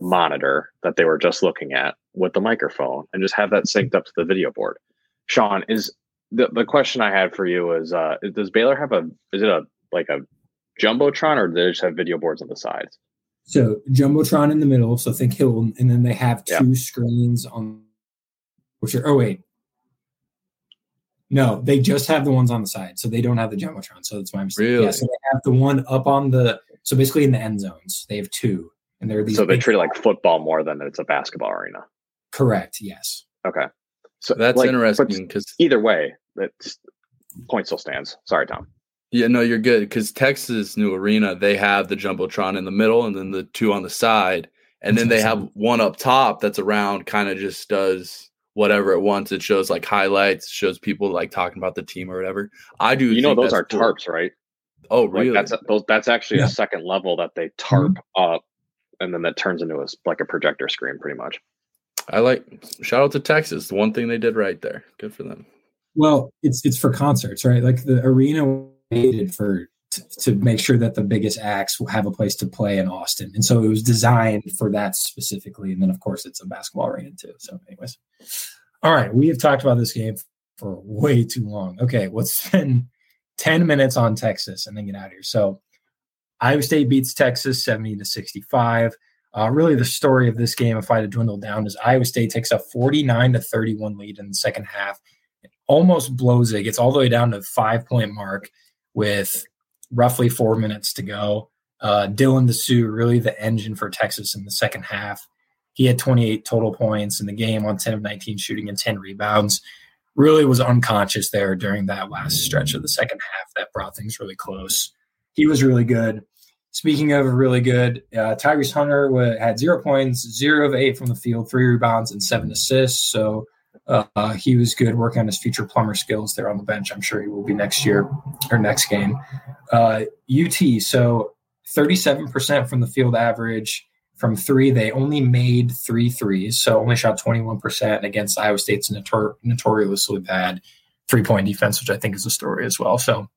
monitor that they were just looking at with the microphone and just have that synced up to the video board. Sean, is the, the question I had for you is uh does Baylor have a is it a like a jumbotron or do they just have video boards on the sides? So jumbotron in the middle, so think Hilton, and then they have two screens on which are oh wait. No, they just have the ones on the side, so they don't have the jumbotron. So that's why I'm saying. Really? Yeah, so they have the one up on the so basically in the end zones. They have two, and they're these. So they treat it like football more than it's a basketball arena. Correct. Yes. Okay. So that's like, interesting because either way, that point still stands. Sorry, Tom. Yeah, no, you're good because Texas new arena they have the jumbotron in the middle and then the two on the side, and that's then they have one up top that's around, kind of just does whatever it wants. It shows like highlights, shows people like talking about the team or whatever. I do. You know, those are cool. tarps, right? Oh, really? Like that's those. That's actually yeah. a second level that they tarp mm-hmm. up, and then that turns into a like a projector screen, pretty much. I like. Shout out to Texas. The one thing they did right there. Good for them. Well, it's it's for concerts, right? Like the arena waited for to make sure that the biggest acts will have a place to play in Austin. And so it was designed for that specifically. And then, of course, it's a basketball arena too. So, anyways, all right, we have talked about this game for way too long. Okay, let's spend 10 minutes on Texas and then get out of here. So, Iowa State beats Texas 70 to 65. Uh, really, the story of this game, if I had to dwindle down, is Iowa State takes a 49 to 31 lead in the second half. It almost blows it, gets all the way down to five point mark with roughly four minutes to go. Uh, Dylan Disu, really the engine for Texas in the second half. He had 28 total points in the game on 10 of 19 shooting and 10 rebounds. Really was unconscious there during that last stretch of the second half that brought things really close. He was really good. Speaking of really good, uh, Tyrese Hunter had zero points, zero of eight from the field, three rebounds, and seven assists. So uh, he was good working on his future plumber skills there on the bench. I'm sure he will be next year or next game. Uh, UT, so 37% from the field average, from three. They only made three threes, so only shot 21% against Iowa State's notor- notoriously bad three point defense, which I think is a story as well. So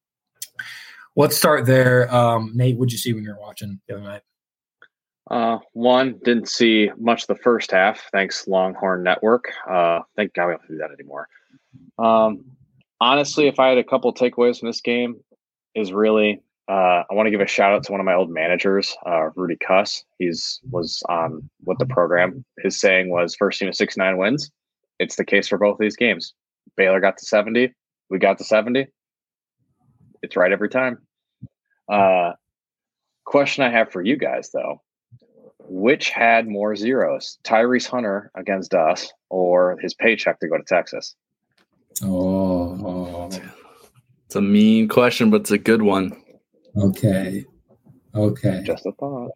let's start there. Um, Nate, what'd you see when you were watching the other night? Uh, one didn't see much the first half, thanks Longhorn Network. Uh, thank God we don't do that anymore. Um, honestly, if I had a couple takeaways from this game, is really uh, I want to give a shout out to one of my old managers, uh, Rudy Cuss. He's was on with the program. His saying was first team of six nine wins. It's the case for both of these games. Baylor got to 70. We got to 70. It's right every time. Uh, question I have for you guys though. Which had more zeros, Tyrese Hunter against us or his paycheck to go to Texas? Oh, it's a mean question, but it's a good one. Okay. Okay. Just a thought.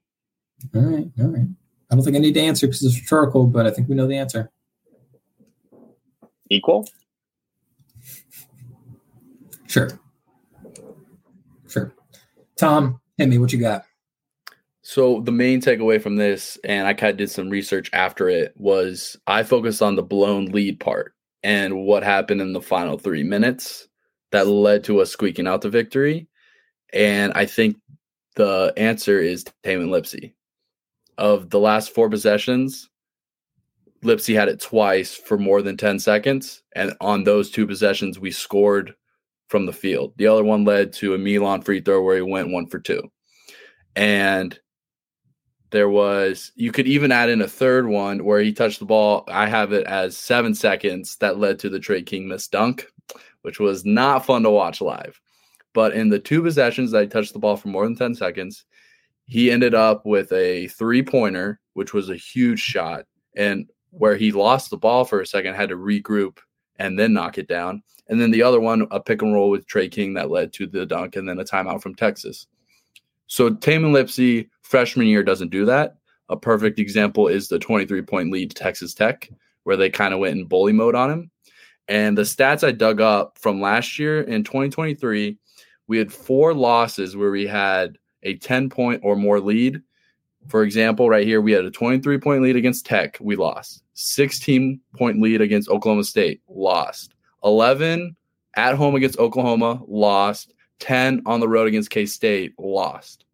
All right. All right. I don't think I need to answer because it's rhetorical, but I think we know the answer. Equal? Sure. Sure. Tom, hit me. What you got? So the main takeaway from this, and I kind of did some research after it, was I focused on the blown lead part and what happened in the final three minutes that led to us squeaking out the victory. And I think the answer is Tamin Lipsey. Of the last four possessions, Lipsey had it twice for more than 10 seconds. And on those two possessions, we scored from the field. The other one led to a Milan free throw where he went one for two. And there was, you could even add in a third one where he touched the ball. I have it as seven seconds that led to the Tre King miss dunk, which was not fun to watch live. But in the two possessions that he touched the ball for more than 10 seconds, he ended up with a three pointer, which was a huge shot. And where he lost the ball for a second, had to regroup and then knock it down. And then the other one, a pick and roll with Tre King that led to the dunk and then a timeout from Texas. So Tamin Lipsey, freshman year, doesn't do that. A perfect example is the 23 point lead to Texas Tech, where they kind of went in bully mode on him. And the stats I dug up from last year in 2023, we had four losses where we had a 10 point or more lead. For example, right here, we had a 23 point lead against Tech, we lost. 16 point lead against Oklahoma State, lost. 11 at home against Oklahoma, lost. 10 on the road against K State, lost.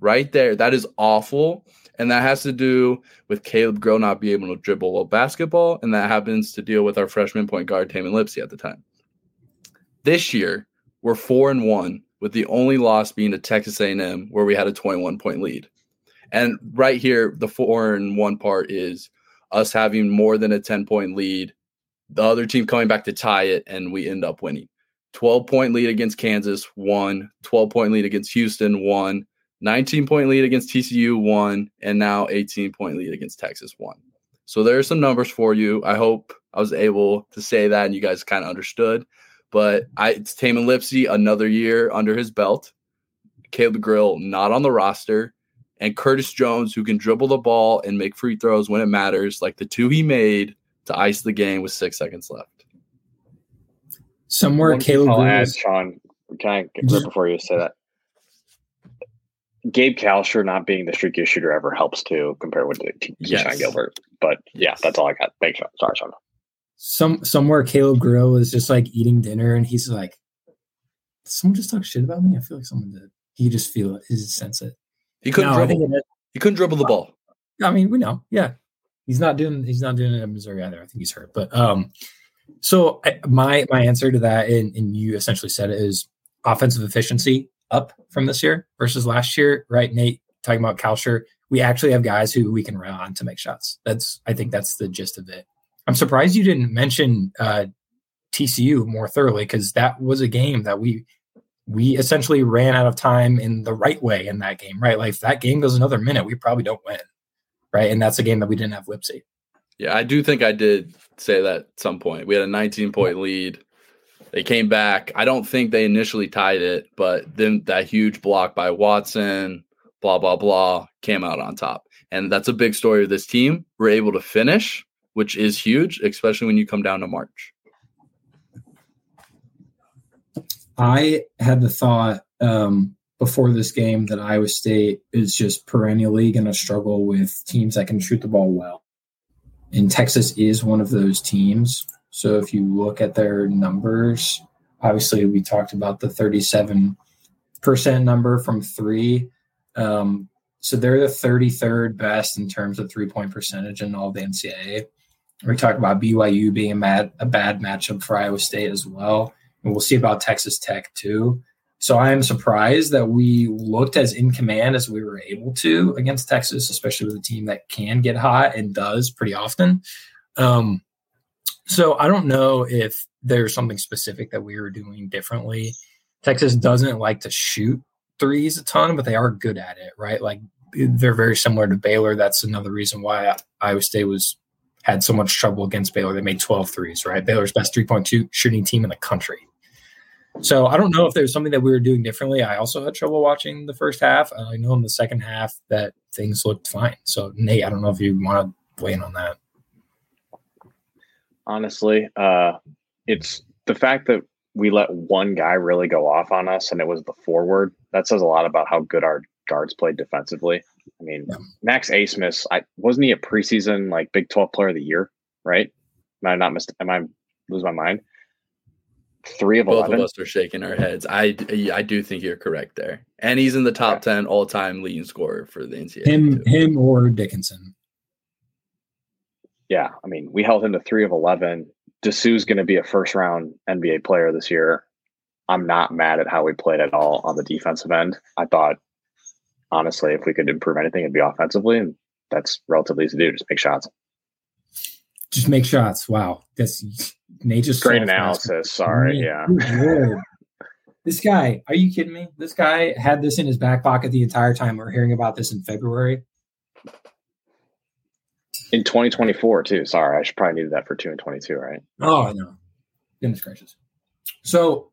Right there, that is awful. And that has to do with Caleb Grill not being able to dribble a basketball. And that happens to deal with our freshman point guard, Tamin Lipsey, at the time. This year, we're four and one, with the only loss being to Texas A&M, where we had a 21 point lead. And right here, the four and one part is us having more than a 10 point lead, the other team coming back to tie it, and we end up winning. 12 point lead against Kansas, one. 12 point lead against Houston, one. 19 point lead against TCU, one. And now 18 point lead against Texas, one. So there are some numbers for you. I hope I was able to say that and you guys kind of understood. But I, it's Tamin Lipsey, another year under his belt. Caleb Grill not on the roster, and Curtis Jones, who can dribble the ball and make free throws when it matters, like the two he made to ice the game with six seconds left. Somewhere, One Caleb. I'll add, Sean. Can I right before you say that? Gabe Kalscheur not being the streakiest shooter ever helps too, compared with yes. Sean Gilbert. But yeah, that's all I got. Thanks, Sean. Sorry, Sean some somewhere Caleb Grill is just like eating dinner and he's like, someone just talk shit about me? I feel like someone did. He just feel it. He just sense it. He couldn't no, dribble. It, he couldn't dribble the ball. I mean, we know. Yeah, he's not doing. He's not doing it at Missouri either. I think he's hurt. But um, so I, my my answer to that, and, and you essentially said it is offensive efficiency up from this year versus last year, right? Nate talking about Kalscheur. We actually have guys who we can rely on to make shots. That's I think that's the gist of it. I'm surprised you didn't mention uh, TCU more thoroughly because that was a game that we we essentially ran out of time in the right way in that game, right? Like if that game goes another minute, we probably don't win, right? And that's a game that we didn't have Lipsey. Yeah, I do think I did say that at some point. We had a 19 point lead. They came back. I don't think they initially tied it, but then that huge block by Watson, blah, blah, blah, came out on top. And that's a big story of this team. We're able to finish, which is huge, especially when you come down to March. I had the thought um, before this game that Iowa State is just perennially going to struggle with teams that can shoot the ball well. And Texas is one of those teams. So if you look at their numbers, obviously we talked about the 37% number from three. Um, so they're the 33rd best in terms of three point percentage in all the NCAA. We talked about BYU being a, mad, a bad matchup for Iowa State as well. And we'll see about Texas Tech too. So I am surprised that we looked as in command as we were able to against Texas, especially with a team that can get hot and does pretty often. Um, so I don't know if there's something specific that we were doing differently. Texas doesn't like to shoot threes a ton, but they are good at it, right? Like they're very similar to Baylor. That's another reason why Iowa State was had so much trouble against Baylor. They made 12 threes, right? Baylor's best three point two shooting team in the country. So I don't know if there's something that we were doing differently. I also had trouble watching the first half. I know in the second half that things looked fine. So Nate, I don't know if you want to weigh in on that. Honestly, uh, it's the fact that we let one guy really go off on us, and it was the forward. That says a lot about how good our guards played defensively. I mean, yeah. Max Abmas, I wasn't he a preseason like Big Twelve Player of the Year, right? Am I not mist- Am I lose my mind? Three of both 11? of us are shaking our heads. I I do think you're correct there, and he's in the top yeah. ten all time leading scorer for the NCAA. Him, too. him, or Dickinson. Yeah, I mean, we held him to three of eleven. Disu's going to be a first round NBA player this year. I'm not mad at how we played at all on the defensive end. I thought, honestly, if we could improve anything, it'd be offensively, and that's relatively easy to do. Just make shots. Just make shots. Wow, that's Nate just great analysis. Sorry, yeah. this guy, are you kidding me? This guy had this in his back pocket the entire time. We're hearing about this in February. In 2024 too. Sorry, I should probably need that for two and 22, right? Oh no, goodness gracious. So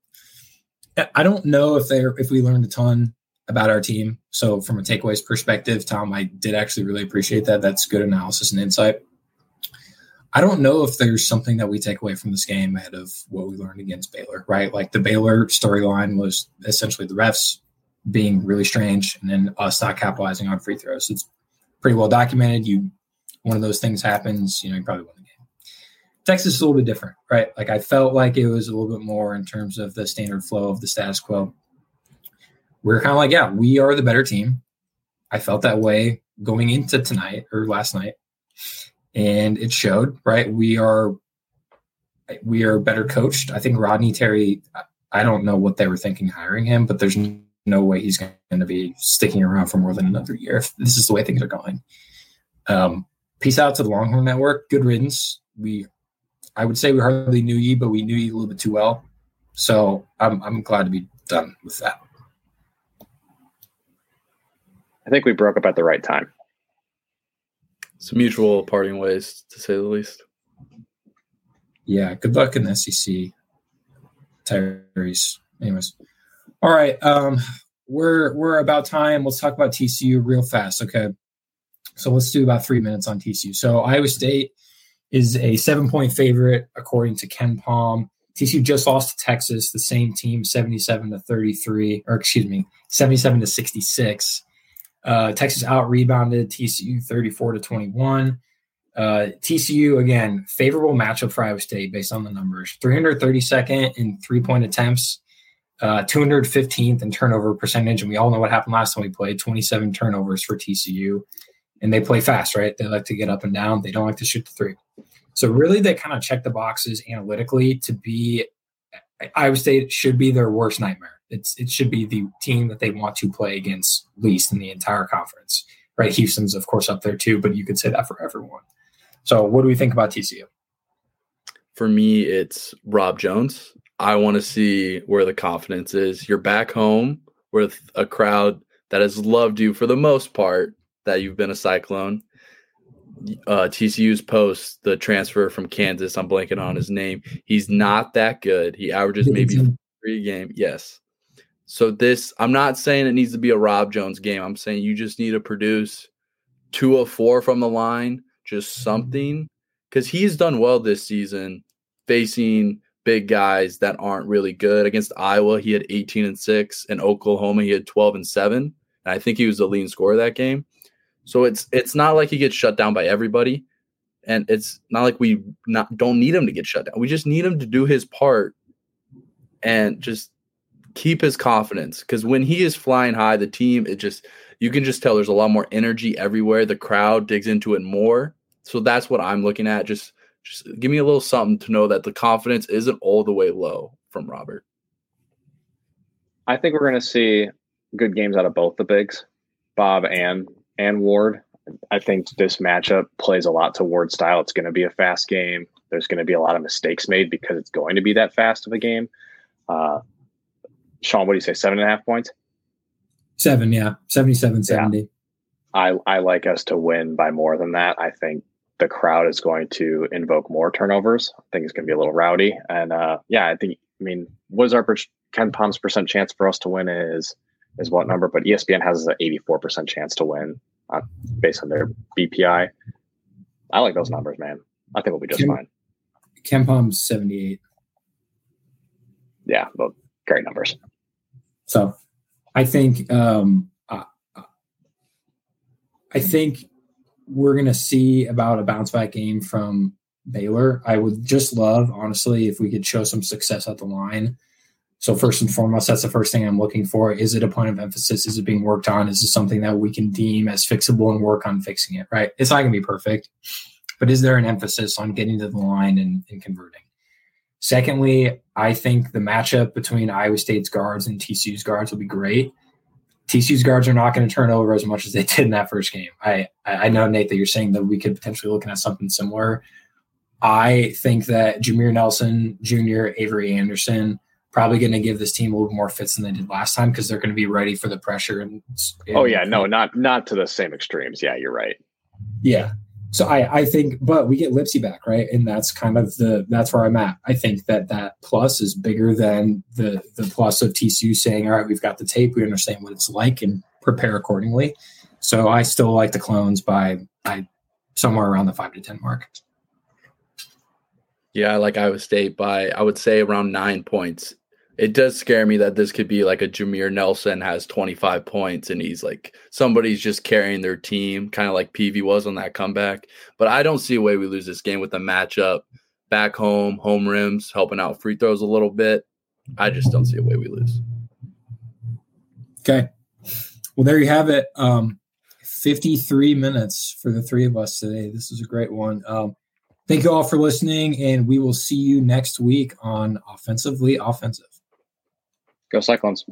I don't know if they if we learned a ton about our team. So from a takeaways perspective, Tom, I did actually really appreciate that. That's good analysis and insight. I don't know if there's something that we take away from this game ahead of what we learned against Baylor, right? Like the Baylor storyline was essentially the refs being really strange and then us not capitalizing on free throws. It's pretty well documented. You one of those things happens, you know, you probably win the game. Texas is a little bit different, right? Like I felt like it was a little bit more in terms of the standard flow of the status quo. We're kind of like, yeah, we are the better team. I felt that way going into tonight or last night and it showed. Right, we are we are better coached. I think Rodney Terry. I don't know what they were thinking hiring him, but there's no way he's going to be sticking around for more than another year if this is the way things are going. Um, peace out to the Longhorn Network. Good riddance. We, I would say we hardly knew ye, but we knew ye a little bit too well. So I'm I'm glad to be done with that. I think we broke up at the right time. Some mutual parting ways, to say the least. Yeah, good luck in the SEC, Tyrese. Anyways, all right. Um, we're we're about time. Let's talk about TCU real fast. Okay, so let's do about three minutes on TCU. So Iowa State is a seven point favorite according to KenPom. TCU just lost to Texas, the same team, seventy-seven to thirty-three, or excuse me, seventy-seven to sixty-six. Uh, Texas out rebounded TCU 34 to 21. Uh, TCU again favorable matchup for Iowa State based on the numbers. 332nd in three point attempts, uh, 215th in turnover percentage, and we all know what happened last time we played. 27 turnovers for TCU, and they play fast, right? They like to get up and down. They don't like to shoot the three. So really, they kind of check the boxes analytically to be. Iowa State should be their worst nightmare it's it should be the team that they want to play against least in the entire conference. Right? Houston's of course up there too, but you could say that for everyone. So what do we think about TCU? For me, it's Rob Jones. I want to see where the confidence is. You're back home with a crowd that has loved you for the most part that you've been a Cyclone. Uh, TCU's post the transfer from Kansas. I'm blanking on his name. He's not that good. He averages maybe three game. Yes. So this, I'm not saying it needs to be a Rob Jones game. I'm saying you just need to produce two of four from the line, just something, because he's done well this season facing big guys that aren't really good. Against Iowa, he had 18 and six, and Oklahoma, he had 12 and seven. And I think he was the leading scorer that game. So it's it's not like he gets shut down by everybody, and it's not like we not don't need him to get shut down. We just need him to do his part and just keep his confidence because when he is flying high, the team it just you can just tell there's a lot more energy everywhere. The crowd digs into it more. So that's what I'm looking at. Just just give me a little something to know that the confidence isn't all the way low from Robert. I think we're going to see good games out of both the bigs, Bob and and Ward. I think this matchup plays a lot to Ward's style. It's going to be a fast game. There's going to be a lot of mistakes made because it's going to be that fast of a game. Uh, Sean, what do you say? Seven and a half points? Seven, yeah. 77 70. Yeah. I, I like us to win by more than that. I think the crowd is going to invoke more turnovers. I think it's going to be a little rowdy. And uh, yeah, I think, I mean, what is our KenPom's percent chance for us to win is is what number? But ESPN has an 84% chance to win uh, based on their BPI. I like those numbers, man. I think we'll be just Ken, fine. KenPom's 78. Yeah, but great numbers. So I think um, uh, I think we're going to see about a bounce back game from Baylor. I would just love, honestly, if we could show some success at the line. So first and foremost, that's the first thing I'm looking for. Is it a point of emphasis? Is it being worked on? Is it something that we can deem as fixable and work on fixing it? Right? It's not going to be perfect, but is there an emphasis on getting to the line and, and converting? Secondly, I think the matchup between Iowa State's guards and TCU's guards will be great. TCU's guards are not going to turn over as much as they did in that first game. I I know Nate that you're saying that we could potentially looking at something similar. I think that Jameer Nelson Jr., Avery Anderson, probably going to give this team a little more fits than they did last time because they're going to be ready for the pressure. And, and oh yeah, no, not not to the same extremes. Yeah, you're right. Yeah, so I, I think, but we get Lipsey back, right? And that's kind of the that's where I'm at. I think that that plus is bigger than the the plus of TCU saying, all right, we've got the tape, we understand what it's like, and prepare accordingly. So I still like the clones by by somewhere around the five to ten mark. Yeah, I like Iowa State by I would say around nine points it does scare me that this could be like a Jameer Nelson has 25 points and he's like somebody's just carrying their team, kind of like Peavy was on that comeback. But I don't see a way we lose this game with the matchup back home, home rims, helping out free throws a little bit. I just don't see a way we lose. Okay. Well, there you have it. Um, 53 minutes for the three of us today. This is a great one. Um, thank you all for listening, and we will see you next week on Offensively Offensive. Go Cyclones.